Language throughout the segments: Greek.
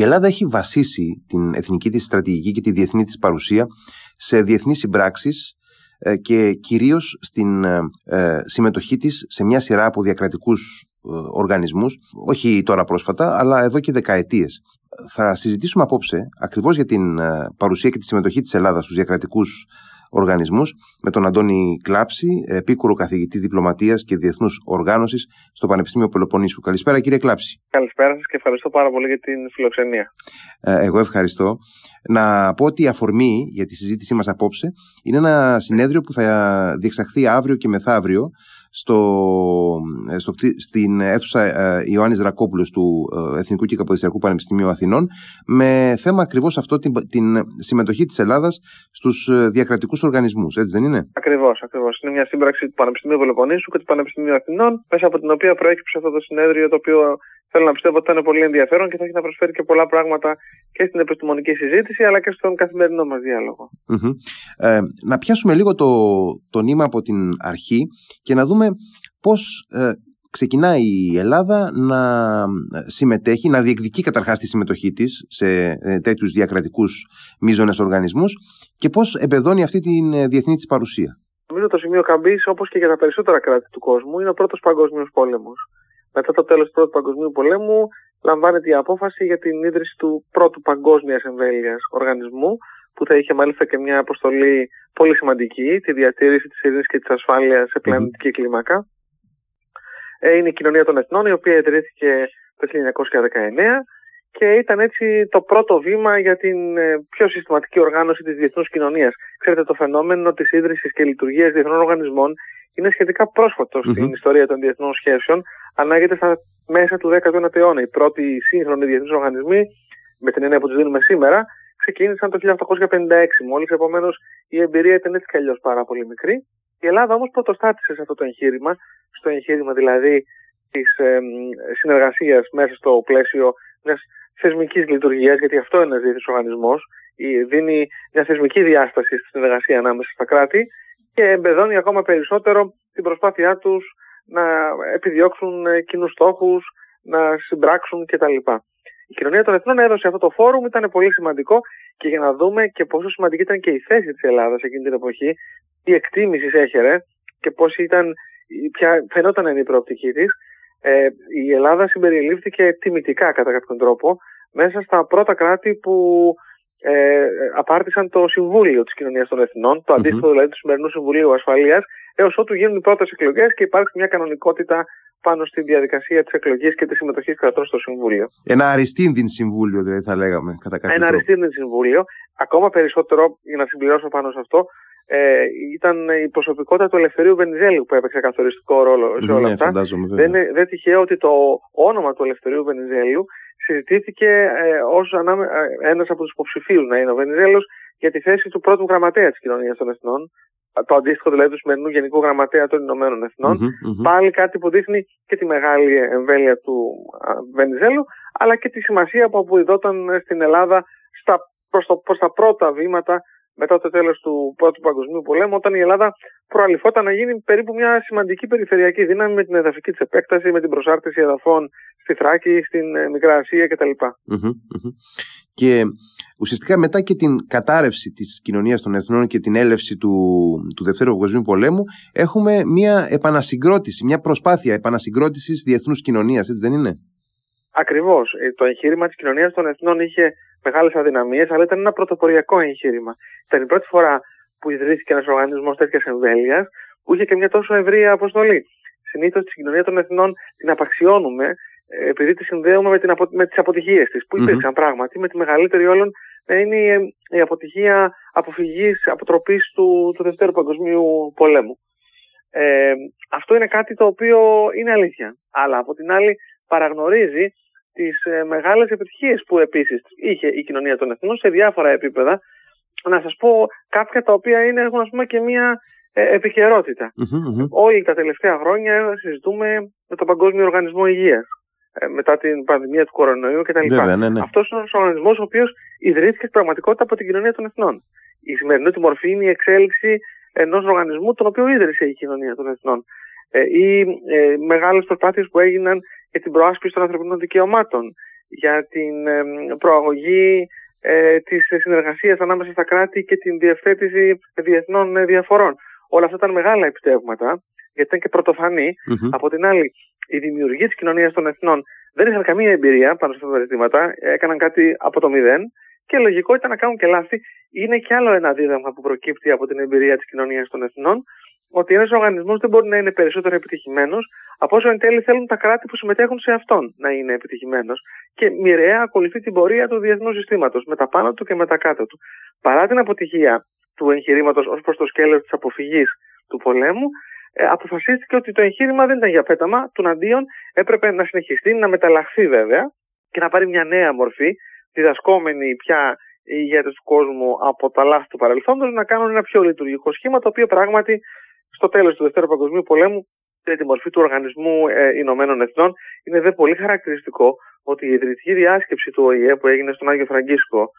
Η Ελλάδα έχει βασίσει την εθνική της στρατηγική και τη διεθνή της παρουσία σε διεθνείς συμπράξεις ε, και κυρίως στην ε, ε, συμμετοχή της σε μια σειρά από διακρατικούς οργανισμούς, όχι τώρα πρόσφατα, αλλά εδώ και δεκαετίες. Θα συζητήσουμε απόψε ακριβώς για την παρουσία και τη συμμετοχή της Ελλάδας στους διακρατικούς οργανισμούς με τον Αντώνη Κλάψη, επίκουρο καθηγητή διπλωματίας και διεθνούς οργάνωσης στο Πανεπιστήμιο Πελοποννήσου. Καλησπέρα, κύριε Κλάψη. Καλησπέρα σας και ευχαριστώ πάρα πολύ για την φιλοξενία. Ε, εγώ ευχαριστώ. Να πω ότι η αφορμή για τη συζήτησή μας απόψε είναι ένα συνέδριο που θα διεξαχθεί αύριο και μεθαύριο στο, ε, στο, στην αίθουσα ε, Ιωάννης Δρακόπουλος του ε, Εθνικού και Καποδιστριακού Πανεπιστημίου Αθηνών με θέμα ακριβώς αυτό την, την συμμετοχή της Ελλάδας στους διακρατικούς οργανισμούς. Έτσι δεν είναι; Ακριβώς, ακριβώς. Είναι μια σύμπραξη του Πανεπιστημίου Πελοποννήσου και του Πανεπιστημίου Αθηνών, μέσα από την οποία προέκυψε αυτό το συνέδριο, το οποίο θέλω να πιστεύω ότι θα είναι πολύ ενδιαφέρον και θα έχει να προσφέρει και πολλά πράγματα και στην επιστημονική συζήτηση αλλά και στον καθημερινό μας διαλογο Ε, να πιάσουμε λίγο το, το νήμα από την αρχή και να δούμε πώς ε, ξεκινάει η Ελλάδα να συμμετέχει, να διεκδικεί καταρχάς τη συμμετοχή της σε ε, τέτοιους διακρατικούς μείζονες οργανισμούς και πώς εμπεδώνει αυτή τη ε, διεθνή της παρουσία. Νομίζω το σημείο καμπής, όπως και για τα περισσότερα κράτη του κόσμου, είναι ο πρώτος παγκόσμιος πόλεμος μετά το τέλος του Πρώτου Παγκοσμίου Πολέμου λαμβάνεται η απόφαση για την ίδρυση του πρώτου παγκόσμιας εμβέλειας οργανισμού που θα είχε μάλιστα και μια αποστολή πολύ σημαντική, τη διατήρηση της ειρήνης και της ασφάλειας σε πλανητική κλίμακα. Ε, είναι η Κοινωνία των Εθνών, η οποία ιδρύθηκε το 1919 και ήταν έτσι το πρώτο βήμα για την ε, πιο συστηματική οργάνωση της διεθνούς κοινωνίας. Ξέρετε, το φαινόμενο της ίδρυσης και λειτουργίας διεθνών οργανισμών είναι σχετικά στην ιστορία των διεθνών σχέσεων. Ανάγεται στα μέσα του 19ου αιώνα. Οι πρώτοι σύγχρονοι διεθνείς οργανισμοί, με την έννοια που τους δίνουμε σήμερα, ξεκίνησαν το 1856. Μόλις επομένως η εμπειρία ήταν έτσι κι αλλιώς πάρα πολύ μικρή. Η Ελλάδα όμως πρωτοστάτησε σε αυτό το εγχείρημα, στο εγχείρημα δηλαδή της ε, συνεργασίας μέσα στο πλαίσιο μιας θεσμικής λειτουργίας, γιατί αυτό είναι ένας διεθνής οργανισμός. Δίνει μια θεσμική διάσταση στη συνεργασία ανάμεσα στα κράτη και εμπεδώνει ακόμα περισσότερο την προσπάθειά τους να επιδιώξουν ε, κοινούς στόχους, να συμπράξουν κτλ. Η κοινωνία των εθνών έδωσε αυτό το φόρουμ, ήταν πολύ σημαντικό και για να δούμε και πόσο σημαντική ήταν και η θέση της Ελλάδας εκείνη την εποχή, τι εκτίμησης έχερε και πώς ήταν, ποια φαινόταν είναι η προοπτική της, ε, η Ελλάδα συμπεριλήφθηκε τιμητικά κατά κάποιον τρόπο μέσα στα πρώτα κράτη που ε, απάρτησαν το Συμβούλιο της Κοινωνίας των Εθνών, το αντίστοιχο δηλαδή του σημερινού Συμβουλίου Ασφαλείας, έως ότου γίνουν οι πρώτες εκλογές και υπάρξει μια κανονικότητα πάνω στη διαδικασία της εκλογής και της συμμετοχής κρατών στο Συμβούλιο. Ένα αριστείδιν συμβούλιο, δηλαδή θα λέγαμε, κατά κάποιο Ένα αριστείδιν συμβούλιο. Ακόμα περισσότερο, για να συμπληρώσω πάνω σε αυτό, ε, ήταν η προσωπικότητα του Ελευθερίου Βενιζέλου που έπαιξε καθοριστικό ρόλο σε όλα ναι, αυτά. Δεν είναι δεν τυχαίο ότι το όνομα του Ελευθερίου Βενιζέλου συζητήθηκε ε, ως ανάμε, ε, ένας από τους υποψηφίους να είναι ο Βενιζέλος για τη θέση του πρώτου γραμματέα της κοινωνίας των εθνών, το αντίστοιχο δηλαδή του σημερινού Γενικού Γραμματέα των Ηνωμένων Εθνών. Πάλι κάτι που δείχνει και τη μεγάλη εμβέλεια του Βενιζέλου, αλλά και τη σημασία που αποδιδόταν στην Ελλάδα στα, προς, το, προς τα πρώτα βήματα μετά το τέλος του Πρώτου Παγκοσμίου Πολέμου, όταν η Ελλάδα προαλυφόταν να γίνει περίπου μια σημαντική περιφερειακή δύναμη με την εδαφική της επέκταση, με την προσάρτηση εδαφών στη Θράκη, στην ε, Μικρά Ασία κτλ. Και ουσιαστικά μετά και την κατάρρευση της κοινωνίας των εθνών και την έλευση του, του Δευτέρου Παγκοσμίου Πολέμου έχουμε μια επανασυγκρότηση, μια προσπάθεια επανασυγκρότησης διεθνούς κοινωνίας, έτσι δεν είναι; Ακριβώς. Ε, το εγχείρημα της κοινωνίας των εθνών είχε μεγάλες αδυναμίες, αλλά ήταν ένα πρωτοποριακό εγχείρημα. Ήταν η πρώτη φορά που ιδρύθηκε ένας οργανισμός τέτοιας εμβέλειας, που είχε και μια τόσο ευρεία αποστολή. Συνήθως τη κοινωνία των εθνών την απαξιώνουμε επειδή τη συνδέουμε με, την απο, με τις αποτυχίες της, που υπήρξαν πράγματι, με τη μεγαλύτερη όλων να είναι η, η αποτυχία αποφυγής, αποτροπής του, του Δευτέρου Παγκοσμίου Πολέμου. Ε, αυτό είναι κάτι το οποίο είναι αλήθεια. Αλλά από την άλλη παραγνωρίζει τις ε, μεγάλες επιτυχίες που επίσης είχε η κοινωνία των εθνών σε διάφορα επίπεδα. Να σας πω κάποια τα οποία είναι, έχουν ας πούμε και μια ε, επικαιρότητα. Όλοι τα τελευταία χρόνια συζητούμε με τον Παγκόσμιο Οργανισμό Υγείας. Ε, μετά την πανδημία του κορονοϊού κτλ. Βέβαια, ναι, ναι. Αυτός είναι ένας οργανισμός ο οποίος ιδρύθηκε στην πραγματικότητα από την κοινωνία των εθνών. Η σημερινή του μορφή είναι η εξέλιξη ενός οργανισμού τον οποίο ίδρυσε η κοινωνία των εθνών. Ε, ή ε, μεγάλες προσπάθειες που έγιναν για την προάσπιση των ανθρωπίνων δικαιωμάτων, για την προαγωγή ε, της συνεργασίας ανάμεσα στα κράτη και την διευθέτηση διεθνών διαφορών. Όλα αυτά ήταν μεγάλα επιτεύγματα, γιατί ήταν και πρωτοφανη Από την άλλη, οι δημιουργοί της κοινωνίας των εθνών δεν είχαν καμία εμπειρία πάνω σε αυτά τα ζητήματα, έκαναν κάτι από το μηδέν και λογικό ήταν να κάνουν και λάθη. Είναι και άλλο ένα δίδαγμα που προκύπτει από την εμπειρία της κοινωνίας των εθνών, ότι ένας οργανισμός δεν μπορεί να είναι περισσότερο επιτυχημένος από όσο εν τέλει θέλουν τα κράτη που συμμετέχουν σε αυτόν να είναι επιτυχημένος. Και μοιραία ακολουθεί την πορεία του διεθνούς συστήματος, με τα πάνω του και με τα κάτω του. Παρά την αποτυχία του εγχειρήματος ως προς το σκέλος της αποφυγής του πολέμου, ε, αποφασίστηκε ότι το εγχείρημα δεν ήταν για πέταμα, τουναντίον έπρεπε να συνεχιστεί, να μεταλλαχθεί βέβαια και να πάρει μια νέα μορφή, διδασκόμενοι πια οι ηγέτες του κόσμου από τα λάθη του παρελθόντος να κάνουν ένα πιο λειτουργικό σχήμα το οποίο πράγματι στο τέλος του Δευτέρου Παγκοσμίου Πολέμου τη μορφή του Οργανισμού ε, Ηνωμένων Εθνών είναι δε πολύ χαρακτηριστικό ότι η ιδρυτική διάσκεψη του ΟΗΕ που έγινε στον Άγιο Φραγκίσκο,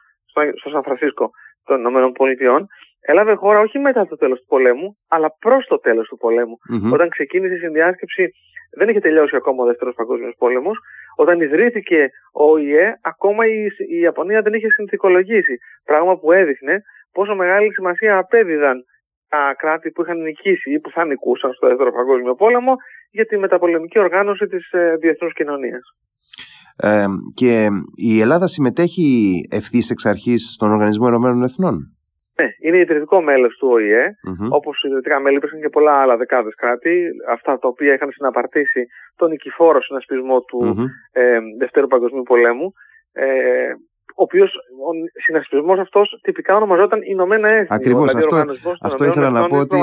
στο Σαν Φρανσίσκο των Ηνωμένων Πολιτειών έλαβε χώρα όχι μετά το τέλος του πολέμου, αλλά προς το τέλος του πολεμου Όταν ξεκίνησε η συνδιάσκεψη, δεν είχε τελειώσει ακόμα ο Δεύτερος Παγκόσμιος Πόλεμος. Όταν ιδρύθηκε ο ΟΗΕ, ακόμα η, η Ιαπωνία δεν είχε συνθηκολογήσει. Πράγμα που έδειχνε πόσο μεγάλη σημασία απέδιδαν τα κράτη που είχαν νικήσει ή που θα νικούσαν στο Δεύτερο Παγκόσμιο Πόλεμο για τη μεταπολεμική οργάνωση της ε, διεθνούς κοινωνίας. Ε, και η Ελλάδα συμμετέχει ευθύς εξ αρχής στον Οργανισμό Ενωμένων Εθνών; Ναι, είναι ιδρυτικό μέλος του ΟΗΕ. Mm-hmm. Όπως ιδρυτικά μέλη υπήρχαν και πολλά άλλα δεκάδες κράτη, αυτά τα οποία είχαν συναπαρτήσει τον νικηφόρο συνασπισμό του mm-hmm. ε, Δευτέρου Παγκοσμίου Πολέμου. Ε, ο οποίος ο συνασπισμός αυτός τυπικά ονομαζόταν Ηνωμένα Έθνη. Ακριβώς αυτό, αυτό ήθελα να πω. Ότι...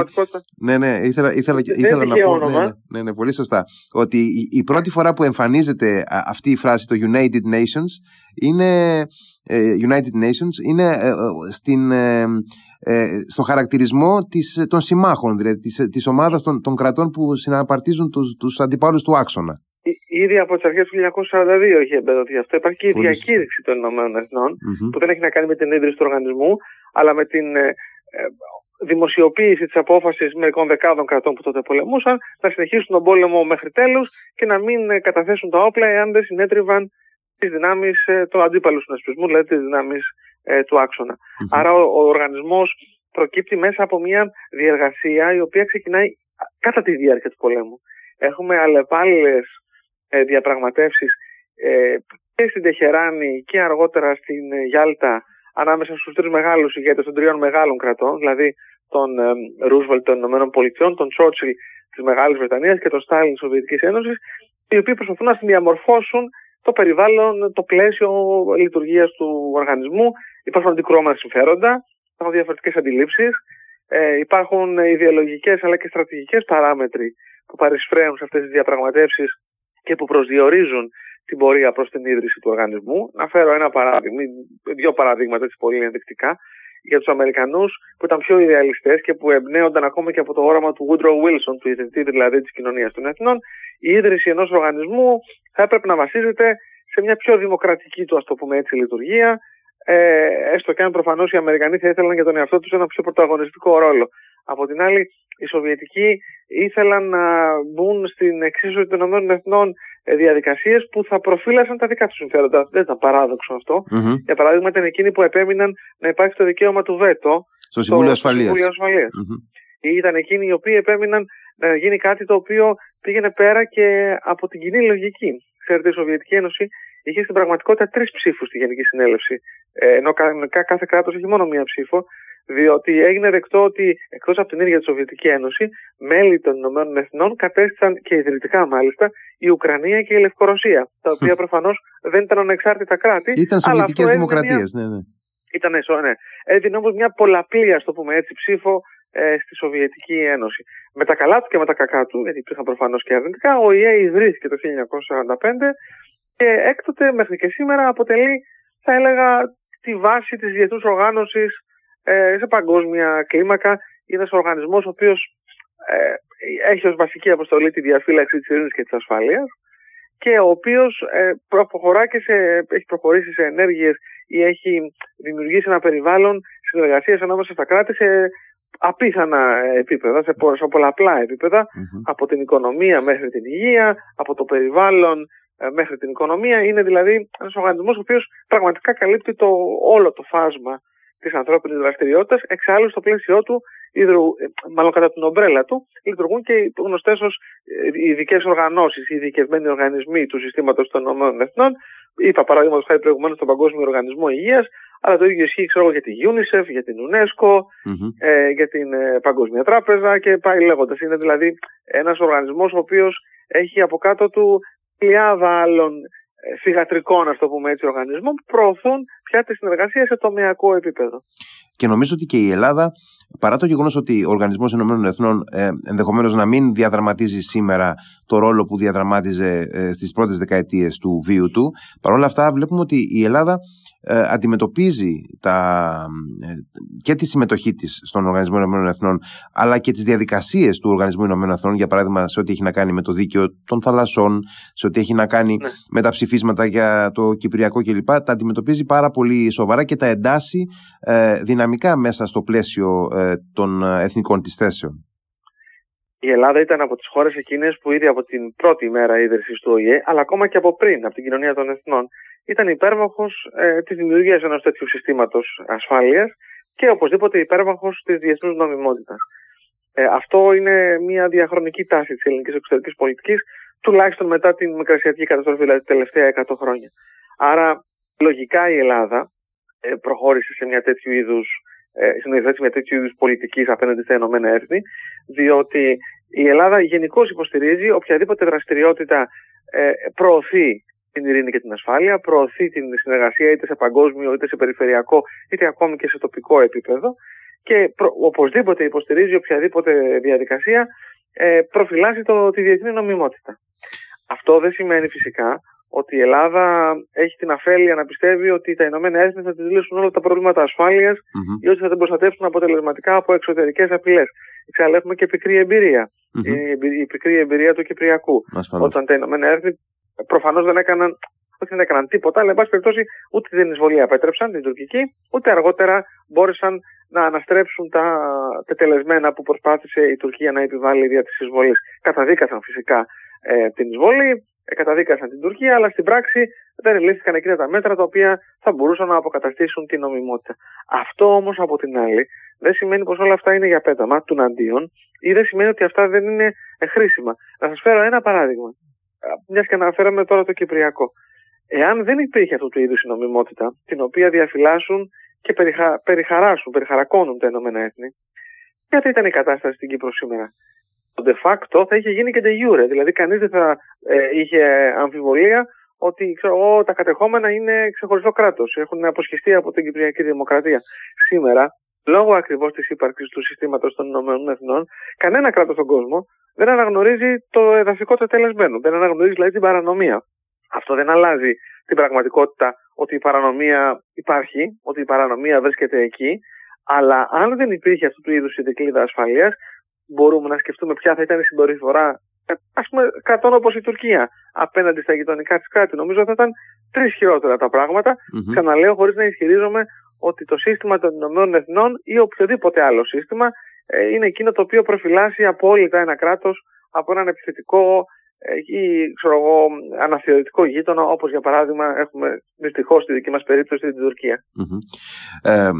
Ναι, ναι, ήθελα, ήθελα, ήθελα να πω. Ναι, ναι, ναι, ναι, πολύ σωστά. Ότι η, η πρώτη φορά που εμφανίζεται αυτή η φράση, το United Nations, είναι ε, United Nations είναι ε, ε, στην, στο χαρακτηρισμό της, των συμμάχων, δηλαδή της, της ομάδας των, των κρατών που συναπαρτίζουν τους, τους αντιπάλους του άξονα. Ήδη από τις αρχές του 1942 έχει εμπεδοθεί αυτό. Υπάρχει και η διακήρυξη των Ηνωμένων Εθνών, που δεν έχει να κάνει με την ίδρυση του οργανισμού, αλλά με την δημοσιοποίηση της απόφασης μερικών δεκάδων κρατών που τότε πολεμούσαν να συνεχίσουν τον πόλεμο μέχρι τέλους και να μην καταθέσουν τα όπλα εάν δεν συνέτριβαν τις δυνάμεις ε, του αντίπαλου συνασπισμού, δηλαδή τις δυνάμεις ε, του αξονα Άρα ο, ο οργανισμός προκύπτει μέσα από μια διεργασία η οποία ξεκινάει κατά τη διάρκεια του πολέμου. Έχουμε αλλεπάλληλες ε, διαπραγματεύσεις ε, και στην Τεχεράνη και αργότερα στην ε, Γιάλτα ανάμεσα στους τρεις μεγάλους ηγέτες των τριών μεγάλων κρατών, δηλαδή τον Ρούσβελτ των Ηνωμένων Πολιτειών, τον Τσότσιλ της Μεγάλης Βρετανίας και τον Στάλιν της Σοβιετικής Ένωσης, οι οποίοι προσπαθούν να συνδιαμορφώσουν το περιβάλλον, το πλαίσιο λειτουργίας του οργανισμού. Υπάρχουν αντικρώμενα συμφέροντα, υπάρχουν διαφορετικές αντιλήψεις, ε, υπάρχουν ιδεολογικές αλλά και στρατηγικές παράμετροι που παρισφραίουν σε αυτές τις διαπραγματεύσεις και που προσδιορίζουν την πορεία προς την ίδρυση του οργανισμού. Να φέρω ένα παράδειγμα, δύο παραδείγματα έτσι πολύ ενδεικτικά για τους Αμερικανούς που ήταν πιο ιδεαλιστές και που εμπνέονταν ακόμα και από το όραμα του Woodrow Wilson, του ιδρυτή δηλαδή της κοινωνίας των εθνών, η ίδρυση ενός οργανισμού θα έπρεπε να βασίζεται σε μια πιο δημοκρατική του, ας το πούμε έτσι, λειτουργία. Ε, έστω και αν προφανώς οι Αμερικανοί θα ήθελαν για τον εαυτό τους ένα πιο πρωταγωνιστικό ρόλο. Από την άλλη, οι Σοβιετικοί ήθελαν να μπουν στην εξίσωση των ΗΕ ε, διαδικασίες που θα προφύλασαν τα δικά τους συμφέροντα. Δεν ήταν παράδοξο αυτό. Mm-hmm. Για παράδειγμα, ήταν εκείνοι που επέμειναν να υπάρχει το δικαίωμα του ΒΕΤΟ στο Συμβούλιο Ασφαλείας. Mm-hmm. Ή ήταν εκείνοι οι οποίοι επέμειναν να γίνει κάτι το οποίο πήγαινε πέρα και από την κοινή λογική. Ξέρετε, η Σοβιετική Ένωση είχε στην πραγματικότητα τρεις ψήφους στη Γενική Συνέλευση. Ε, ενώ κανονικά κάθε κράτος έχει μόνο μία ψήφο διότι έγινε δεκτό ότι εκτός από την ίδια τη Σοβιετική Ένωση, μέλη των Ηνωμένων Εθνών κατέστησαν και ιδρυτικά μάλιστα η Ουκρανία και η Λευκορωσία, τα οποία προφανώς δεν ήταν ανεξάρτητα κράτη. Ήταν Σοβιετικές Δημοκρατίες, ναι, ναι. Ήταν ναι. Έδινε όμως μια πολλαπλή, ας το πούμε έτσι, ψήφο ε, στη Σοβιετική Ένωση. Με τα καλά του και με τα κακά του, γιατί υπήρχαν προφανώς και αρνητικά, ο ΙΕ ιδρύθηκε το 1945 και έκτοτε μέχρι και σήμερα αποτελεί, θα έλεγα, τη βάση της διεθνούς οργάνωσης ε, σε παγκόσμια κλίμακα. Είναι ένας οργανισμός ο οποίος ε, έχει ως βασική αποστολή τη διαφύλαξη της ειρήνης και της ασφάλειας και ο οποίος ε, προχωρά και σε, έχει προχωρήσει σε ενέργειες ή έχει δημιουργήσει ένα περιβάλλον συνεργασίας ανάμεσα στα κράτη σε απίθανα επίπεδα, σε, σε πολλαπλά από την οικονομία μέχρι την υγεία, από το περιβάλλον ε, μέχρι την οικονομία. Είναι δηλαδή ένας οργανισμός ο οποίος πραγματικά καλύπτει το, όλο το φάσμα της ανθρώπινης δραστηριότητας. Εξάλλου, στο πλαίσιό του, υδρου, ε, μάλλον κατά την ομπρέλα του, λειτουργούν και οι γνωστές ως ειδικές οργανώσεις, οι ειδικευμένοι οργανισμοί του συστήματος των ΗΠΑ. Είπα παραδείγματος χάρη προηγουμένως στον Παγκόσμιο Οργανισμό Υγείας, αλλά το ίδιο ισχύει ξέρω, για τη UNICEF, για την UNESCO, ε, για την ε, Παγκόσμια Τράπεζα και πάει λέγοντας. Είναι δηλαδή ένας οργανισμός ο οποίος έχει από κάτω του πλειάδα άλλων ε, φυγατρικών, ας το πούμε έτσι, οργανισμών που προωθούν πια τη συνεργασία σε τομεακό επίπεδο. Και νομίζω ότι και η Ελλάδα, παρά το γεγονός ότι ο Οργανισμός Ηνωμένων Εθνών ε, ενδεχομένως να μην διαδραματίζει σήμερα το ρόλο που διαδραμάτιζε ε, στις πρώτες δεκαετίες του βίου του, παρόλα αυτά βλέπουμε ότι η Ελλάδα ε, αντιμετωπίζει τα, ε, και τη συμμετοχή της στον Οργανισμό Ηνωμένων Εθνών αλλά και τις διαδικασίες του Οργανισμού Ηνωμένων Εθνών για παράδειγμα σε ό,τι έχει να κάνει με το δίκαιο των θαλασσών σε ό,τι έχει να κάνει ναι. με τα ψηφίσματα για το Κυπριακό κλπ τα αντιμετωπίζει πάρα πολύ σοβαρά και τα εντάσσει ε, δυναμικά μέσα στο πλαίσιο ε, των εθνικών της θέσεων. Η Ελλάδα ήταν από τις χώρες εκείνες που ήδη από την πρώτη μέρα ίδρυσης του ΟΗΕ, αλλά ακόμα και από πριν, από την κοινωνία των εθνών, ήταν υπέρμαχος ε, της δημιουργίας ενός τέτοιου συστήματος ασφάλειας και οπωσδήποτε υπέρμαχος της διεθνούς νομιμότητας. Ε, αυτό είναι μια διαχρονική τάση της ελληνικής εξωτερικής πολιτικής, τουλάχιστον μετά την μικρασιατική καταστροφή, δηλαδή τα τελευταία 100 χρόνια. Άρα, λογικά η Ελλάδα ε, προχώρησε σε μια τέτοιου είδους ε, με τέτοιου είδους πολιτικής απέναντι στα Ηνωμένα Έθνη, διότι η Ελλάδα γενικώς υποστηρίζει οποιαδήποτε δραστηριότητα ε, προωθεί την ειρήνη και την ασφάλεια, προωθεί την συνεργασία είτε σε παγκόσμιο, είτε σε περιφερειακό, είτε ακόμη και σε τοπικό επίπεδο και προ, οπωσδήποτε υποστηρίζει οποιαδήποτε διαδικασία ε, προφυλάσσει το, τη διεθνή νομιμότητα. Αυτό δεν σημαίνει φυσικά ότι η Ελλάδα έχει την αφέλεια να πιστεύει ότι τα Ηνωμένα Έθνη θα της λύσουν όλα τα προβλήματα ασφάλειας mm-hmm. ή ότι θα την προστατεύσουν αποτελεσματικά από εξωτερικές απειλές. Εξάλλου έχουμε και πικρή εμπειρία. Mm-hmm. Η, η πικρή εμπειρία του Κυπριακού. Ασφαλώς. Όταν τα Ηνωμένα Έθνη προφανώς δεν έκαναν, όχι δεν έκαναν τίποτα, αλλά εν πάση περιπτώσει ούτε την εισβολή απέτρεψαν, την τουρκική, ούτε αργότερα μπόρεσαν να αναστρέψουν τα τετελεσμένα που προσπάθησε η Τουρκία να επιβάλλει δια της εισβολής. Καταδίκασαν φυσικά ε, την εισβολή, ε, καταδίκασαν την Τουρκία, αλλά στην πράξη δεν λύθηκαν εκείνα τα μέτρα τα οποία θα μπορούσαν να αποκαταστήσουν την νομιμότητα. Αυτό όμως από την άλλη δεν σημαίνει πως όλα αυτά είναι για πέταμα του αντίον ή δεν σημαίνει ότι αυτά δεν είναι χρήσιμα. Να σας φέρω ένα παράδειγμα. Μιας και αναφέραμε τώρα το Κυπριακό. Εάν δεν υπήρχε αυτού του είδους η νομιμότητα, την οποία διαφυλάσσουν και περιχα... περιχαράσουν, περιχαρακώνουν τα Ηνωμένα Έθνη, ποια θα ήταν η κατάσταση στην Κύπρο σήμερα; De facto θα είχε γίνει και de jure. Δηλαδή κανείς δεν θα ε, είχε αμφιβολία ότι ξέρω, τα κατεχόμενα είναι ξεχωριστό κράτος. Έχουν αποσχιστεί από την Κυπριακή Δημοκρατία. Σήμερα, λόγω ακριβώς της ύπαρξης του συστήματος των Ηνωμένων Εθνών, κανένα κράτος στον κόσμο δεν αναγνωρίζει το εδαφικό τετελεσμένο. Δεν αναγνωρίζει δηλαδή την παρανομία. Αυτό δεν αλλάζει την πραγματικότητα ότι η παρανομία υπάρχει, ότι η παρανομία βρίσκεται εκεί, αλλά αν δεν υπήρχε αυτού του είδους η δικλίδα ασφαλείας, μπορούμε να σκεφτούμε ποια θα ήταν η συμπεριφορά ας πούμε κρατών όπως η Τουρκία απέναντι στα γειτονικά της κράτη. Νομίζω θα ήταν τρεις χειρότερα τα πράγματα. Mm-hmm. Ξαναλέω χωρίς να ισχυρίζομαι ότι το σύστημα των Ηνωμένων Εθνών ή οποιοδήποτε άλλο σύστημα ε, είναι εκείνο το οποίο προφυλάσσει απόλυτα ένα κράτος από έναν επιθετικό ε, ή ξέρω εγώ, αναθεωρητικό γείτονα, όπως για παράδειγμα έχουμε δυστυχώς στη δική μας περίπτωση την Τουρκία. Mm-hmm. Ε,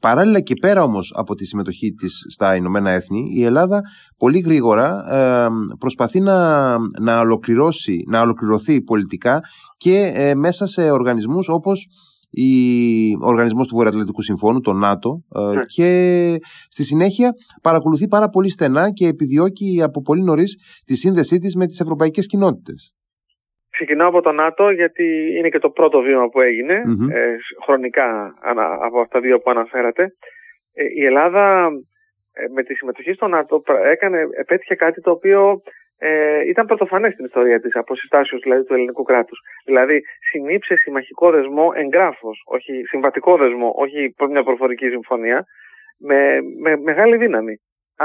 Παράλληλα και πέρα όμως από τη συμμετοχή της στα Ηνωμένα Έθνη, η Ελλάδα πολύ γρήγορα ε, προσπαθεί να, να, ολοκληρώσει, να ολοκληρωθεί πολιτικά και ε, μέσα σε οργανισμούς όπως η, ο Οργανισμός του Βορειοατλαντικού Συμφώνου, το ΝΑΤΟ, ε, ναι. και στη συνέχεια παρακολουθεί πάρα πολύ στενά και επιδιώκει από πολύ νωρίς τη σύνδεσή της με τις ευρωπαϊκές κοινότητες. Ξεκινάω από το ΝΑΤΟ γιατί είναι και το πρώτο βήμα που έγινε ε, χρονικά από αυτά δύο που αναφέρατε. Ε, η Ελλάδα ε, με τη συμμετοχή στο ΝΑΤΟ έκανε, επέτυχε κάτι το οποίο ε, ήταν πρωτοφανές στην ιστορία της, από δηλαδή του ελληνικού κράτους. Δηλαδή, συνήψε συμμαχικό δεσμό εγγράφος, όχι συμβατικό δεσμό, όχι μια προφορική συμφωνία, με, με μεγάλη δύναμη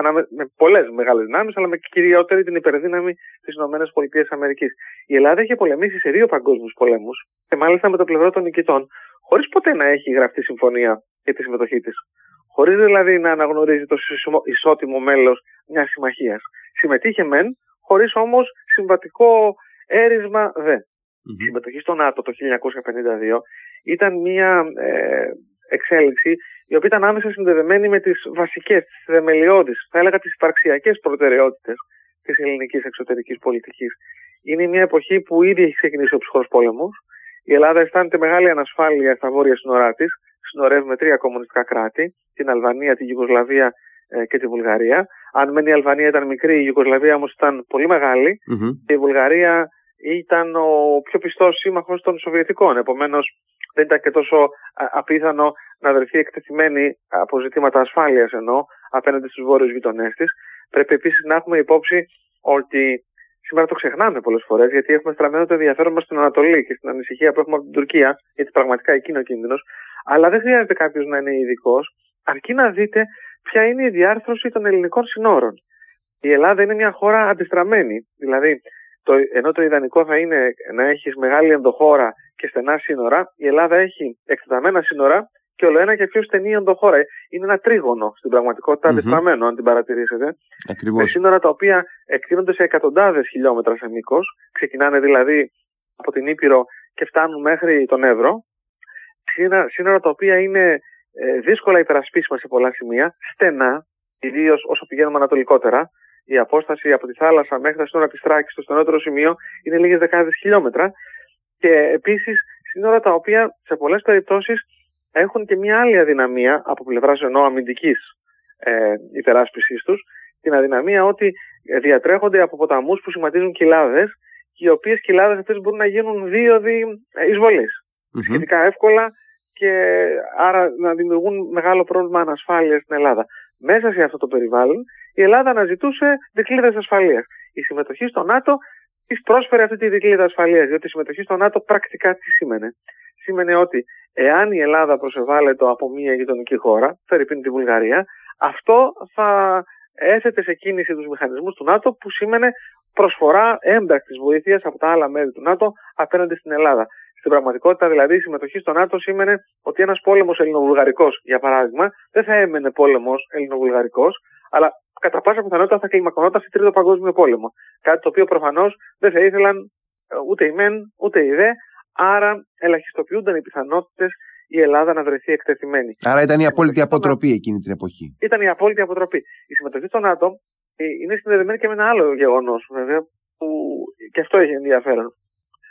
με πολλές μεγάλες δυνάμεις, αλλά με κυριότερη την υπερδύναμη της ΗΠΑ. Η Ελλάδα είχε πολεμήσει σε δύο παγκόσμιους πολέμους και μάλιστα με το πλευρό των νικητών, χωρίς ποτέ να έχει γραφτεί συμφωνία για τη συμμετοχή της. Χωρίς δηλαδή να αναγνωρίζει το ισότιμο μέλος μιας συμμαχίας. Συμμετείχε μεν, χωρίς όμως συμβατικό έρισμα δε. Η συμμετοχή στο ΝΑΤΟ το 1952 ήταν μια ε, εξέλιξη η οποία ήταν άμεσα συνδεδεμένη με τις βασικές, τις θεμελιώδεις, θα έλεγα τις υπαρξιακές προτεραιότητες της ελληνικής εξωτερικής πολιτικής. Είναι μια εποχή που ήδη έχει ξεκινήσει ο ψυχρός πόλεμος. Η Ελλάδα αισθάνεται μεγάλη ανασφάλεια στα βόρεια σύνορά της. Συνορεύει με τρία κομμουνιστικά κράτη, την Αλβανία, την Γιουγκοσλαβία ε, και τη Βουλγαρία. Αν μεν η Αλβανία ήταν μικρή, η Ιουγκοσλαβία όμως ήταν πολύ και η Βουλγαρία ήταν ο πιο πιστός σύμμαχος των Σοβιετικών. Επομένως, δεν ήταν και τόσο απίθανο να βρεθεί εκτεθειμένη από ζητήματα ασφάλειας ενώ απέναντι στους βόρειους γειτονές της. Πρέπει επίσης να έχουμε υπόψη ότι σήμερα το ξεχνάμε πολλές φορές, γιατί έχουμε στραμμένο το ενδιαφέρον μας στην Ανατολή και στην ανησυχία που έχουμε από την Τουρκία, γιατί πραγματικά εκεί είναι ο κίνδυνος. Αλλά δεν χρειάζεται κάποιος να είναι ειδικός, αρκεί να δείτε ποια είναι η διάρθρωση των ελληνικών συνόρων. Η Ελλάδα είναι μια χώρα αντιστραμμένη. Δηλαδή, το, ενώ το ιδανικό θα είναι να έχεις μεγάλη ενδοχώρα και στενά σύνορα, η Ελλάδα έχει εκτεταμένα σύνορα και όλο ένα και πιο στενή ενδοχώρα. Είναι ένα τρίγωνο στην πραγματικότητα, mm-hmm. αντιστραμμένο, αν την παρατηρήσετε. Ακριβώς. Με σύνορα τα οποία εκτείνονται σε εκατοντάδες χιλιόμετρα σε μήκος. Ξεκινάνε δηλαδή από την Ήπειρο και φτάνουν μέχρι τον Εύρο. Σύνορα τα οποία είναι ε, δύσκολα υπερασπίσιμα σε πολλά σημεία, στενά, ιδίως όσο πηγαίνουμε ανατολικότερα. Η απόσταση από τη θάλασσα μέχρι τα σύνορα της Τράκη στο στενότερο σημείο είναι λίγες δεκάδες χιλιόμετρα. Και επίσης σύνορα τα οποία σε πολλές περιπτώσεις έχουν και μια άλλη αδυναμία από πλευράς ενώ αμυντικής ε, υπεράσπιση τους, την αδυναμία ότι διατρέχονται από ποταμούς που σχηματίζουν κοιλάδες και οι οποίες κοιλάδες αυτές μπορούν να γίνουν δίωδοι εισβολή. Mm-hmm. Σχετικά εύκολα και άρα να δημιουργούν μεγάλο πρόβλημα ανασφάλειας στην Ελλάδα. Μέσα σε αυτό το περιβάλλον η Ελλάδα αναζητούσε δικλείδες ασφαλείας. Η συμμετοχή στο ΝΑΤΟ της πρόσφερε αυτή τη δικλείδα ασφαλείας, διότι η συμμετοχή στο ΝΑΤΟ πρακτικά τι σήμαινε; Σήμαινε ότι εάν η Ελλάδα προσεβάλλεται από μια γειτονική χώρα, φέρει τη Βουλγαρία, αυτό θα έθετε σε κίνηση τους μηχανισμούς του ΝΑΤΟ που σήμαινε προσφορά έμπρακτη βοήθειας από τα άλλα μέρη του ΝΑΤΟ απέναντι στην Ελλάδα. Στην πραγματικότητα, δηλαδή, η συμμετοχή στο ΝΑΤΟ σήμαινε ότι ένας πόλεμος ελληνοβουλγαρικός, για παράδειγμα, δεν θα έμενε πόλεμος ελληνοβουλγαρικός, αλλά κατά πάσα πιθανότητα θα κλιμακωνόταν σε τρίτο παγκόσμιο πόλεμο. Κάτι το οποίο προφανώς δεν θα ήθελαν ε, ούτε οι μεν ούτε οι δε, άρα ελαχιστοποιούνταν οι πιθανότητες η Ελλάδα να βρεθεί εκτεθειμένη. Άρα ήταν η απόλυτη αποτροπή εκείνη την εποχή. Ήταν η απόλυτη αποτροπή. Η συμμετοχή στο ΝΑΤΟ ε, είναι συνδεδεμένη και με ένα άλλο γεγονός, βέβαια, που και αυτό έχει ενδιαφέρον.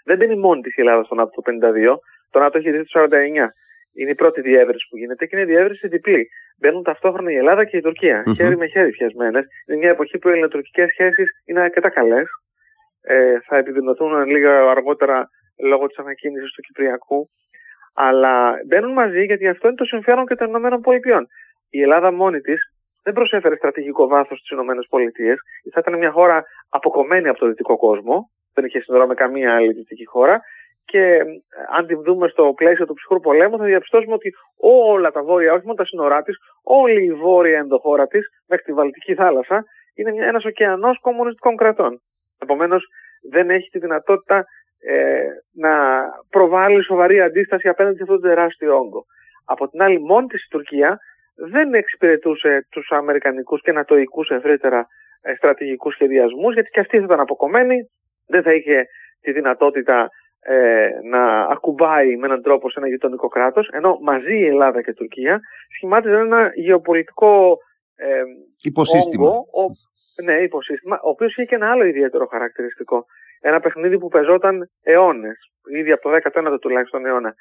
Δεν μπαίνει μόνη της η Ελλάδα στο ΝΑΤΟ το 52. Το ΝΑΤΟ έχει δει το 49. Είναι η πρώτη διεύρυνση που γίνεται και είναι διεύρυνση διπλή. Μπαίνουν ταυτόχρονα η Ελλάδα και η Τουρκία. Mm-hmm. Χέρι με χέρι πιασμένε. Είναι μια εποχή που οι ελληνοτουρκικές σχέσεις είναι αρκετά καλές. Ε, θα επιδεινωθούν λίγα αργότερα λόγω της ανακοίνησης του Κυπριακού. Αλλά μπαίνουν μαζί γιατί αυτό είναι το συμφέρον και των ΗΠΑ. Η Ελλάδα μόνη της δεν προσέφερε στρατηγικό βάθος στις ΗΠΑ. Θα ήταν μια χώρα αποκομμένη από το δυτικό κόσμο. Δεν είχε σύνορα με καμία άλλη δυτική χώρα. Και ε, αν την δούμε στο πλαίσιο του ψυχρού πολέμου, θα διαπιστώσουμε ότι όλα τα βόρεια, όχι μόνο τα σύνορά της, όλη η βόρεια ενδοχώρα της, μέχρι τη Βαλτική θάλασσα, είναι ένας ωκεανός κομμουνιστικών κρατών. Επομένως, δεν έχει τη δυνατότητα ε, να προβάλλει σοβαρή αντίσταση απέναντι σε αυτόν τον τεράστιο όγκο. Από την άλλη, μόνη της η Τουρκία δεν εξυπηρετούσε τους Αμερικανικούς και Νατοικού ευρύτερα ε, στρατηγικούς σχεδιασμούς, γιατί και αυτοί θα ήταν αποκομμένοι, δεν θα είχε τη δυνατότητα ε, να ακουμπάει με έναν τρόπο σε ένα γειτονικό κράτος, ενώ μαζί η Ελλάδα και η Τουρκία σχημάτιζαν ένα γεωπολιτικό ε, υποσύστημα. Όγκο, ο, ναι, υποσύστημα, ο οποίος είχε και ένα άλλο ιδιαίτερο χαρακτηριστικό. Ένα παιχνίδι που πεζόταν αιώνες, ήδη από το 19ο τουλάχιστον αιώνα.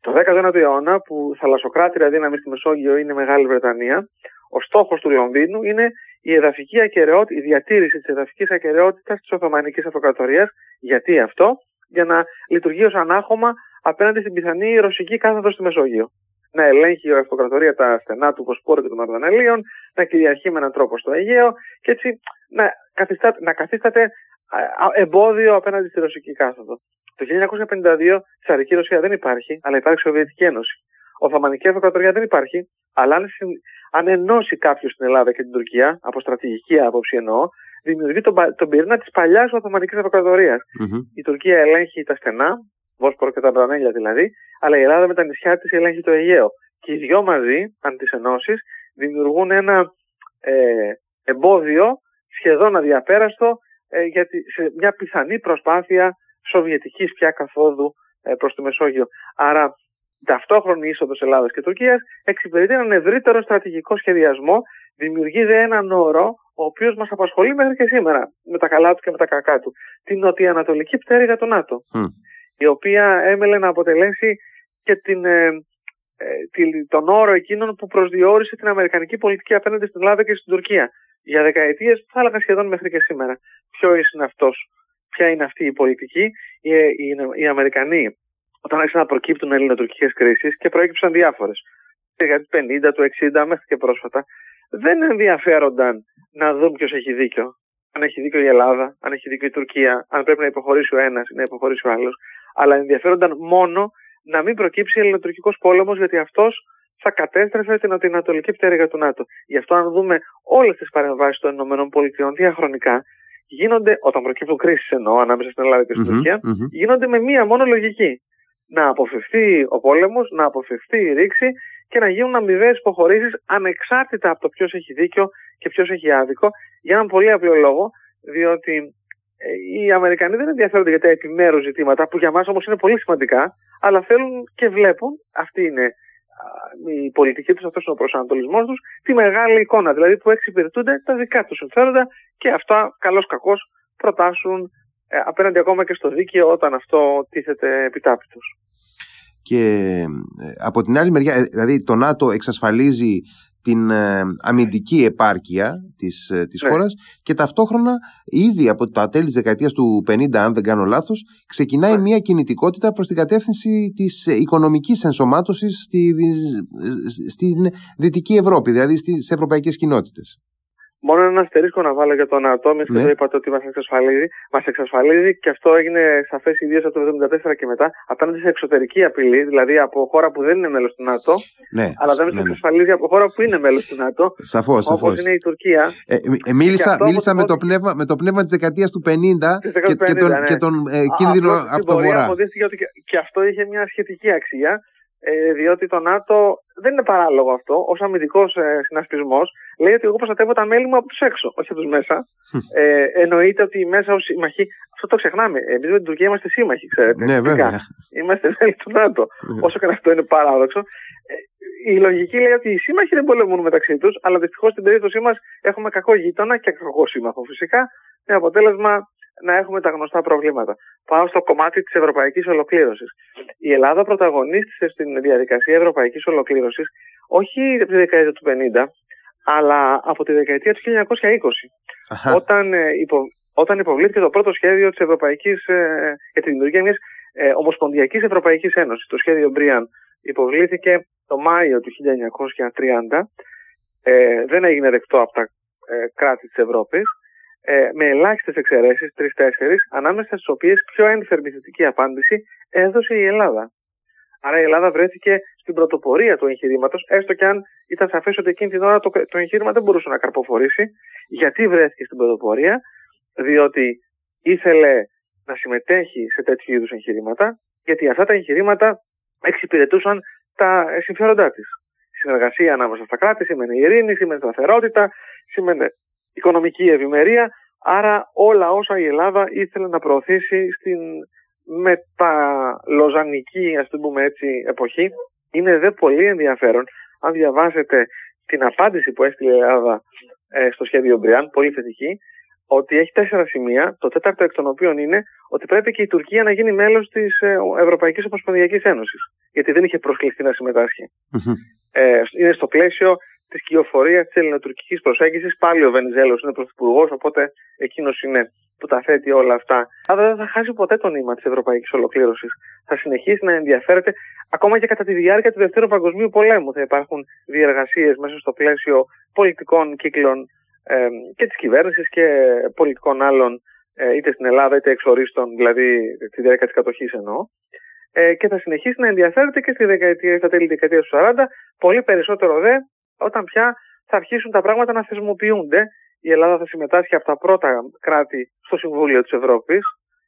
Το 19ο αιώνα, που θαλασσοκράτηρα δύναμη στη Μεσόγειο είναι η Μεγάλη Βρετανία, ο στόχος του Λονδίνου είναι η εδαφική ακαιρεότητα, η διατήρηση της εδαφικής ακαιρεότητας της Οθωμανικής Αυτοκρατορίας. Γιατί αυτό, για να λειτουργεί ως ανάχωμα απέναντι στην πιθανή ρωσική κάθοδο στη Μεσόγειο. Να ελέγχει η Αυτοκρατορία τα στενά του Βοσπόρου και των Αρδανελίων, να κυριαρχεί με έναν τρόπο στο Αιγαίο και έτσι να, καθίσταται, να καθίσταται εμπόδιο απέναντι στη ρωσική κάθοδο. Το 1952 Τσαρική Ρωσία δεν υπάρχει, αλλά υπάρχει Σοβιετική Ένωση. Οθωμανική Αυτοκρατορία δεν υπάρχει, αλλά αν, αν ενώσει κάποιος στην Ελλάδα και την Τουρκία, από στρατηγική άποψη εννοώ, δημιουργεί τον, τον πυρήνα της παλιάς Οθωμανικής Αυτοκρατορία. Mm-hmm. Η Τουρκία ελέγχει τα στενά, Βόσπορο και τα Μπρανέλια δηλαδή, αλλά η Ελλάδα με τα νησιά της ελέγχει το Αιγαίο. Και οι δυο μαζί, αν τις ενώσεις, δημιουργούν ένα ε, εμπόδιο σχεδόν αδιαπέραστο ε, για σε μια πιθανή προσπάθεια σοβιετικής πια καθόδου ε, προς τη Μεσόγειο. Άρα ταυτόχρονη είσοδος Ελλάδας και Τουρκίας εξυπηρετεί έναν ευρύτερο στρατηγικό σχεδιασμό, δημιουργεί έναν όρο ο οποίος μας απασχολεί μέχρι και σήμερα με τα καλά του και με τα κακά του. Την νοτιοανατολική πτέρυγα του ΝΑΤΟ, η οποία έμελε να αποτελέσει και την, ε, ε τον όρο εκείνων που προσδιορίσε την αμερικανική πολιτική απέναντι στην Ελλάδα και στην Τουρκία. Για δεκαετίες, θα έλεγα σχεδόν μέχρι και σήμερα. Ποιος είναι αυτός, ποια είναι αυτή η πολιτική. Οι, οι, οι Αμερικανοί, όταν άρχισαν να προκύπτουν ελληνοτουρκικές κρίσεις και προέκυψαν διάφορες, στη 50, του 60 μέχρι και πρόσφατα, δεν ενδιαφέρονταν να δουν ποιος έχει δίκιο. Αν έχει δίκιο η Ελλάδα, αν έχει δίκιο η Τουρκία, αν πρέπει να υποχωρήσει ο ένας ή να υποχωρήσει ο άλλος. Αλλά ενδιαφέρονταν μόνο να μην προκύψει ελληνοτουρκικός πόλεμος, γιατί αυτός θα κατέστρεφε την ανατολική πτέρυγα του ΝΑΤΟ. Γι' αυτό, αν δούμε όλες τις παρεμβάσεις των ΗΠΑ διαχρονικά, γίνονται, όταν προκύπτουν κρίσεις εννοώ ανάμεσα στην Ελλάδα και στην τουρκια γίνονται με μία μόνο λογική. Να αποφευθεί ο πόλεμος, να αποφευθεί η ρήξη και να γίνουν αμοιβαίες υποχωρήσεις ανεξάρτητα από το ποιος έχει δίκιο και ποιος έχει άδικο, για έναν πολύ απλό λόγο, διότι ε, οι Αμερικανοί δεν ενδιαφέρονται για τα επιμέρους ζητήματα, που για μας όμως είναι πολύ σημαντικά, αλλά θέλουν και βλέπουν, αυτή είναι η πολιτική τους, αυτός είναι ο προσανατολισμός τους, τη μεγάλη εικόνα. Δηλαδή που εξυπηρετούνται τα δικά τους συμφέροντα και αυτά καλώ κακώ προτάσουν ε, απέναντι ακόμα και στο δίκαιο όταν αυτό τίθεται επιτάπητος. Και ε, από την άλλη μεριά, ε, δηλαδή το ΝΑΤΟ εξασφαλίζει την ε, αμυντική επάρκεια της, ε, της ναι. χώρας και ταυτόχρονα ήδη από τα τέλη της δεκαετίας του 50 αν δεν κάνω λάθος ξεκινάει ναι. μια κινητικότητα προς την κατεύθυνση της ε, οικονομικής ενσωμάτωσης στη, στην Δυτική Ευρώπη δηλαδή στις ευρωπαϊκές κοινότητες. Μόνο ένα αστερίσκο να βάλω για τον ΝΑΤΟ, εμεί ναι. εδώ είπατε ότι μας εξασφαλίζει. Μας εξασφαλίζει και αυτό έγινε σαφές ιδίως από το 1974 και μετά απέναντι σε εξωτερική απειλή, δηλαδή από χώρα που δεν είναι μέλος του ΝΑΤΟ. Ναι, αλλά δεν μας ναι, ναι. εξασφαλίζει από χώρα που είναι μέλος του ΝΑΤΟ. Σαφώς, σαφώς. Όπω είναι η Τουρκία. Ε, ε, μίλησα μίλησα με, το πνεύμα, με το πνεύμα της δεκαετίας του 50 και, και, τον, ναι. και τον ε, κίνδυνο από το βορρά. Ότι και αυτό είχε μια σχετική αξία ε, διότι το ΝΑΤΟ δεν είναι παράλογο αυτό. Ω αμυντικός ε, συνασπισμός, λέει ότι εγώ προστατεύω τα μέλη μου από τους έξω, όχι από τους μέσα. ε, εννοείται ότι μέσα ως σύμμαχοι, αυτό το ξεχνάμε. Εμείς με την Τουρκία είμαστε σύμμαχοι, ξέρετε. Ναι, βέβαια. Είμαστε μέλη του ΝΑΤΟ. Ναι. Όσο και αυτό είναι παράδοξο. Ε, η λογική λέει ότι οι σύμμαχοι δεν πολεμούν μεταξύ τους, αλλά δυστυχώς στην περίπτωσή μας έχουμε κακό γείτονα και κακό σύμμαχο φυσικά, με αποτέλεσμα να έχουμε τα γνωστά προβλήματα. Πάω στο κομμάτι της ευρωπαϊκής ολοκλήρωσης. Η Ελλάδα πρωταγωνίστησε στην διαδικασία ευρωπαϊκής ολοκλήρωσης όχι από τη δεκαετία του 50, αλλά από τη δεκαετία του 1920. Όταν, ε, υπο, όταν υποβλήθηκε το πρώτο σχέδιο της Ευρωπαϊκής, ε, για τη δημιουργία μιας ε, Ομοσπονδιακής Ευρωπαϊκής Ένωσης, το σχέδιο Μπριάν, υποβλήθηκε το Μάιο του 1930, ε, δεν έγινε δεκτό από τα ε, κράτη της Ευρώπης ε, με ελάχιστες εξαιρέσεις, τρει-τέσσερι, ανάμεσα στις οποίες πιο ένθερμη θετική απάντηση έδωσε η Ελλάδα. Άρα η Ελλάδα βρέθηκε στην πρωτοπορία του εγχειρήματος, έστω και αν ήταν σαφές ότι εκείνη την ώρα το, το εγχείρημα δεν μπορούσε να καρποφορήσει. Γιατί βρέθηκε στην πρωτοπορία, διότι ήθελε να συμμετέχει σε τέτοιου είδους εγχειρήματα, γιατί αυτά τα εγχειρήματα εξυπηρετούσαν τα συμφέροντά της. Συνεργασία ανάμεσα στα κράτη σημαίνει ειρήνη, σημαίνει σταθερότητα, σημαίνει οικονομική ευημερία, άρα όλα όσα η Ελλάδα ήθελε να προωθήσει στην μεταλοζανική, ας το πούμε έτσι, εποχή. Είναι δε πολύ ενδιαφέρον, αν διαβάσετε την απάντηση που έστειλε η Ελλάδα ε, στο σχέδιο Μπριάν, πολύ θετική, ότι έχει τέσσερα σημεία, το τέταρτο εκ των οποίων είναι ότι πρέπει και η Τουρκία να γίνει μέλος της ε, Ευρωπαϊκής Ομοσπονδιακής Ένωσης, γιατί δεν είχε προσκληθεί να συμμετάσχει. Ε, είναι στο πλαίσιο της κυοφορία της ελληνοτουρκικής προσέγγισης. Πάλι ο Βενιζέλος είναι πρωθυπουργός, οπότε εκείνος είναι που τα θέτει όλα αυτά. Αλλά δεν θα χάσει ποτέ το νήμα της ευρωπαϊκής ολοκλήρωσης. Θα συνεχίσει να ενδιαφέρεται ακόμα και κατά τη διάρκεια του Δευτέρου Παγκοσμίου Πολέμου. Θα υπάρχουν διεργασίες μέσα στο πλαίσιο πολιτικών κύκλων ε, και της κυβέρνησης και πολιτικών άλλων ε, είτε στην Ελλάδα είτε εξορίστων, δηλαδή τη διάρκεια της κατοχής εννοώ. Ε, και θα συνεχίσει να ενδιαφέρεται και στη δεκαετία, στα τέλη δεκαετίας του 40, πολύ περισσότερο δε όταν πια θα αρχίσουν τα πράγματα να θεσμοποιούνται. Η Ελλάδα θα συμμετάσχει από τα πρώτα κράτη στο Συμβούλιο της Ευρώπης,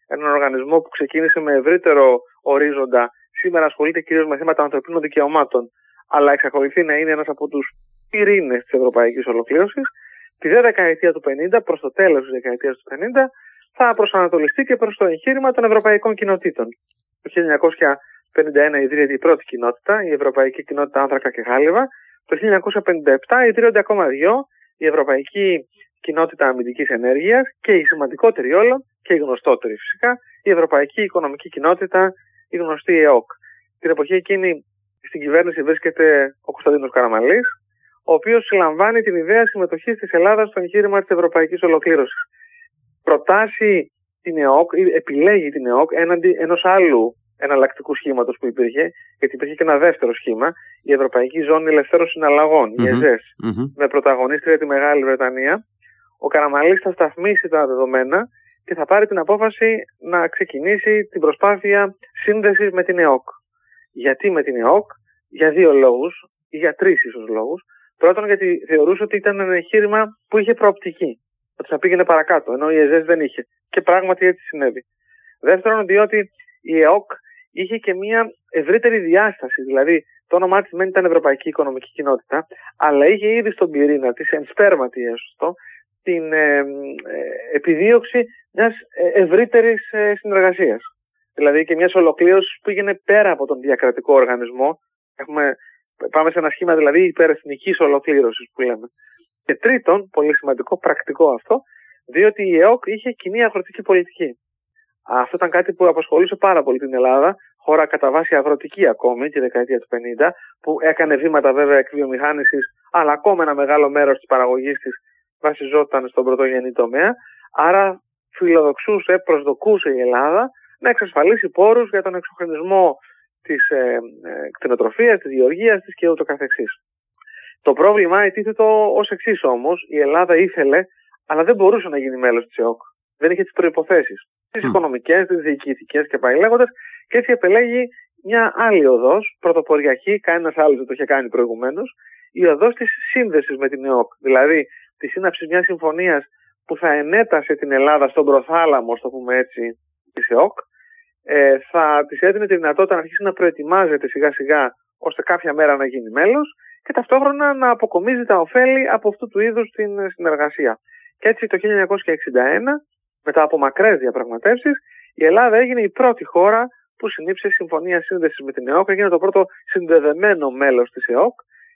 έναν οργανισμό που ξεκίνησε με ευρύτερο ορίζοντα, σήμερα ασχολείται κυρίως με θέματα ανθρωπίνων δικαιωμάτων, αλλά εξακολουθεί να είναι ένας από τους πυρήνες της ευρωπαϊκής ολοκλήρωσης. Τη δε δεκαετία του 50, προς το τέλος της δεκαετίας του 50, θα προσανατολιστεί και προς το εγχείρημα των ευρωπαϊκών κοινοτήτων. Το 1951 ιδρύεται η πρώτη κοινότητα, η Ευρωπαϊκή Κοινότητα Άνθρακα και Χάλιβα. Το 1957 ιδρύονται ακόμα δύο, η Ευρωπαϊκή Κοινότητα Αμυντικής Ενέργειας και η σημαντικότερη όλων και η γνωστότερη φυσικά, η Ευρωπαϊκή Οικονομική Κοινότητα, η γνωστή ΕΟΚ. Την εποχή εκείνη στην κυβέρνηση βρίσκεται ο Κωνσταντίνος Καραμαλής, ο οποίος συλλαμβάνει την ιδέα συμμετοχής της Ελλάδας στο εγχείρημα της Ευρωπαϊκής Ολοκλήρωσης. Προτάσει την ΕΟΚ, επιλέγει την ΕΟΚ έναντι ενός άλλου εναλλακτικού σχήματος που υπήρχε, γιατί υπήρχε και ένα δεύτερο σχήμα, η Ευρωπαϊκή Ζώνη Ελευθέρων Συναλλαγών, η ΕΖΕΣ, με πρωταγωνίστρια τη Μεγάλη Βρετανία. Ο Καραμαλής θα σταθμίσει τα δεδομένα και θα πάρει την απόφαση να ξεκινήσει την προσπάθεια σύνδεσης με την ΕΟΚ. Γιατί με την ΕΟΚ, για δύο λόγους, ή για τρεις ίσως λόγους. Πρώτον, γιατί θεωρούσε ότι ήταν ένα εγχείρημα που είχε προοπτική. Ότι θα πήγαινε παρακάτω, ενώ η ΕΖΕΣ δεν είχε. Και πράγματι έτσι συνέβη. Δεύτερον, διότι η ΕΟΚ είχε και μια ευρύτερη διάσταση. Δηλαδή, το όνομά της δεν ήταν Ευρωπαϊκή Οικονομική Κοινότητα, αλλά είχε ήδη στον πυρήνα της, εν σπέρματι έστω, την ε, ε, επιδίωξη μιας ευρύτερης ε, συνεργασίας. Δηλαδή και μιας ολοκλήρωσης που πήγαινε πέρα από τον διακρατικό οργανισμό. Έχουμε, πάμε σε ένα σχήμα δηλαδή υπερεθνικής ολοκλήρωσης που λέμε. Και τρίτον, πολύ σημαντικό, πρακτικό αυτό, διότι η ΕΟΚ είχε κοινή αγροτική πολιτική. Αυτό ήταν κάτι που απασχολούσε πάρα πολύ την Ελλάδα, χώρα κατά βάση αγροτική ακόμη τη δεκαετία του 50, που έκανε βήματα βέβαια εκβιομηχάνησης, αλλά ακόμα ένα μεγάλο μέρος της παραγωγής της βασιζόταν στον πρωτογενή τομέα. Άρα φιλοδοξούσε, προσδοκούσε η Ελλάδα να εξασφαλίσει πόρους για τον εξοχρονισμό της ε, ε, κτηνοτροφίας, της γεωργίας της και ούτω καθεξής. Το πρόβλημα ετίθετο ως εξής όμως. Η Ελλάδα ήθελε, αλλά δεν μπορούσε να γίνει μέλος της ΕΟΚ. Δεν είχε τις προποθέσει τις οικονομικές, τις διοικητικές και πάει λέγοντας, και έτσι επελέγει μια άλλη οδός, πρωτοποριακή, κανένας άλλος δεν το είχε κάνει προηγουμένως, η οδός της σύνδεσης με την ΕΟΚ. Δηλαδή τη σύναψη μιας συμφωνίας που θα ενέτασε την Ελλάδα στον προθάλαμο, το πούμε έτσι, της ΕΟΚ, ε, θα της έδινε τη δυνατότητα να αρχίσει να προετοιμάζεται σιγά σιγά ώστε κάποια μέρα να γίνει μέλος και ταυτόχρονα να αποκομίζει τα ωφέλη από αυτού του είδους την συνεργασία. Και έτσι το 1961 μετά από μακρές διαπραγματεύσεις, η Ελλάδα έγινε η πρώτη χώρα που συνήψε συμφωνία σύνδεσης με την ΕΟΚ, έγινε το πρώτο συνδεδεμένο μέλος της ΕΟΚ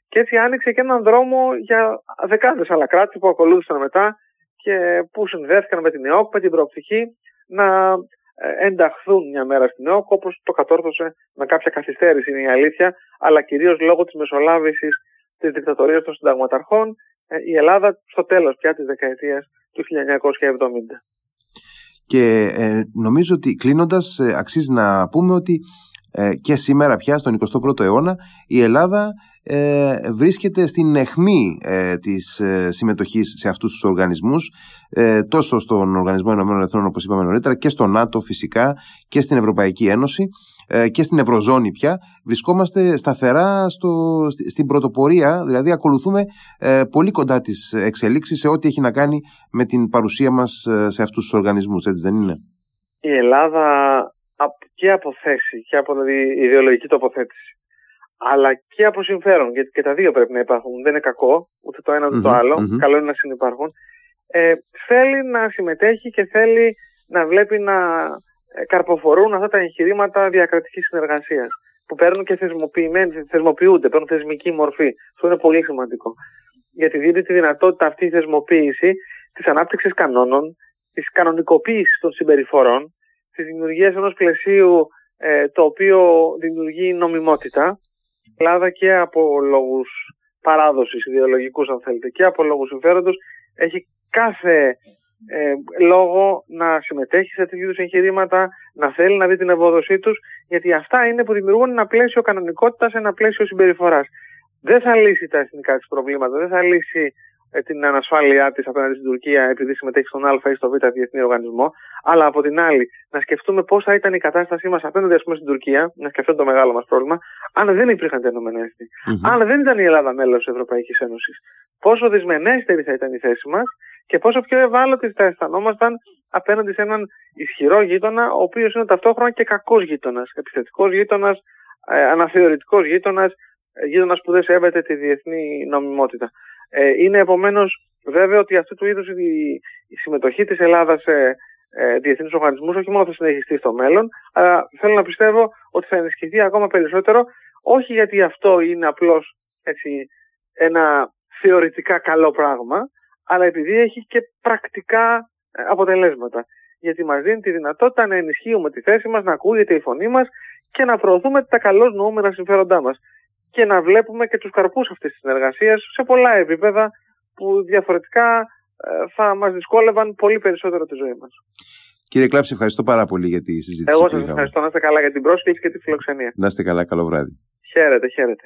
και έτσι άνοιξε και έναν δρόμο για δεκάδες άλλα κράτη που ακολούθησαν μετά και που συνδέθηκαν με την ΕΟΚ με την προοπτική να ε, ενταχθούν μια μέρα στην ΕΟΚ όπως το κατόρθωσε με κάποια καθυστέρηση είναι η αλήθεια αλλά κυρίως λόγω της μεσολάβησης της δικτατορίας των συνταγματαρχών ε, η Ελλάδα στο τέλος πια της δεκαετίας του 1970. Και ε, νομίζω ότι κλείνοντας ε, αξίζει να πούμε ότι ε, και σήμερα πια στον 21ο αιώνα η Ελλάδα βρίσκεται στην αιχμή της συμμετοχής σε αυτούς τους οργανισμούς τόσο στον Οργανισμό Ηνωμένων Εθνών όπως είπαμε νωρίτερα και στο ΝΑΤΟ φυσικά και στην Ευρωπαϊκή Ένωση ε, και στην Ευρωζώνη πια, βρισκόμαστε σταθερά στο, στην πρωτοπορία, δηλαδή ακολουθούμε ε, πολύ κοντά τις εξελίξεις σε ό,τι έχει να κάνει με την παρουσία μας ε, σε αυτούς τους οργανισμούς, έτσι δεν είναι; Η Ελλάδα και από θέση και από δηλαδή, ιδεολογική τοποθέτηση αλλά και από συμφέρον, γιατί και τα δύο πρέπει να υπάρχουν. Δεν είναι κακό, ούτε το ένα ούτε το αλλο Καλό είναι να συνεπάρχουν. Ε, θέλει να συμμετέχει και θέλει να βλέπει να ε, καρποφορούν αυτά τα εγχειρήματα διακρατικής συνεργασίας. Που παίρνουν και θεσμοποιούνται, παίρνουν θεσμική μορφή. Αυτό είναι πολύ σημαντικό. Γιατί δίνει τη δυνατότητα αυτή η θεσμοποίηση της ανάπτυξης κανόνων, της κανονικοποίησης των συμπεριφορών, τη δημιουργία ενός πλαισίου ε, το οποίο δημιουργεί νομιμότητα. Η Ελλάδα και από λόγους παράδοσης ιδεολογικούς, αν θέλετε, και από λόγους συμφέροντος, έχει κάθε ε, λόγο να συμμετέχει σε τέτοιου είδους εγχειρήματα, να θέλει να δει την ευόδοσή τους, γιατί αυτά είναι που δημιουργούν ένα πλαίσιο κανονικότητας, ένα πλαίσιο συμπεριφοράς. Δεν θα λύσει τα εθνικά της προβλήματα, δεν θα λύσει ε, την ανασφάλειά της απέναντι στην Τουρκία επειδή συμμετέχει στον Α ή στο Β διεθνή οργανισμό, αλλά από την άλλη να σκεφτούμε πώ θα ήταν η κατάστασή μας απέναντι πούμε, στην Τουρκία, να σκεφτούμε το μεγάλο μας πρόβλημα, αν δεν υπήρχαν τα Ηνωμένα Έθνη. Mm-hmm. Αν δεν ήταν η Ελλάδα μέλος της Ευρωπαϊκής Ένωσης. Πόσο δυσμενέστερη θα ήταν η θέση μας και πόσο πιο ευάλωτοι θα αισθανόμασταν απέναντι σε έναν ισχυρό γείτονα, ο οποίος είναι ταυτόχρονα και κακός γείτονας, επιθετικός γείτονας, ε, αναθεωρητικός γείτονας, ε, γείτονας που δεν σέβεται τη διεθνή νομιμότητα. Ε, είναι επομένως βέβαιο ότι αυτού του είδους η, η συμμετοχή της Ελλάδας σε ε, διεθνείς οργανισμούς, όχι μόνο θα συνεχιστεί στο μέλλον, αλλά θέλω να πιστεύω ότι θα ενισχυθεί ακόμα περισσότερο, όχι γιατί αυτό είναι απλώς ένα θεωρητικά καλό πράγμα, αλλά επειδή έχει και πρακτικά ε, αποτελέσματα. Γιατί μας δίνει τη δυνατότητα να ενισχύουμε τη θέση μας, να ακούγεται η φωνή μας και να προωθούμε τα καλώς νοούμενα συμφέροντά μας. Και να βλέπουμε και τους καρπούς αυτής της συνεργασίας σε πολλά επίπεδα που διαφορετικά ε, θα μας δυσκόλευαν πολύ περισσότερο τη ζωή μας. Κύριε Κλάψη, ευχαριστώ πάρα πολύ για τη συζήτηση. Εγώ σας ευχαριστώ. Να είστε καλά για την πρόσκληση και τη φιλοξενία. Να είστε καλά. Καλό βράδυ. Χαίρετε, χαίρετε.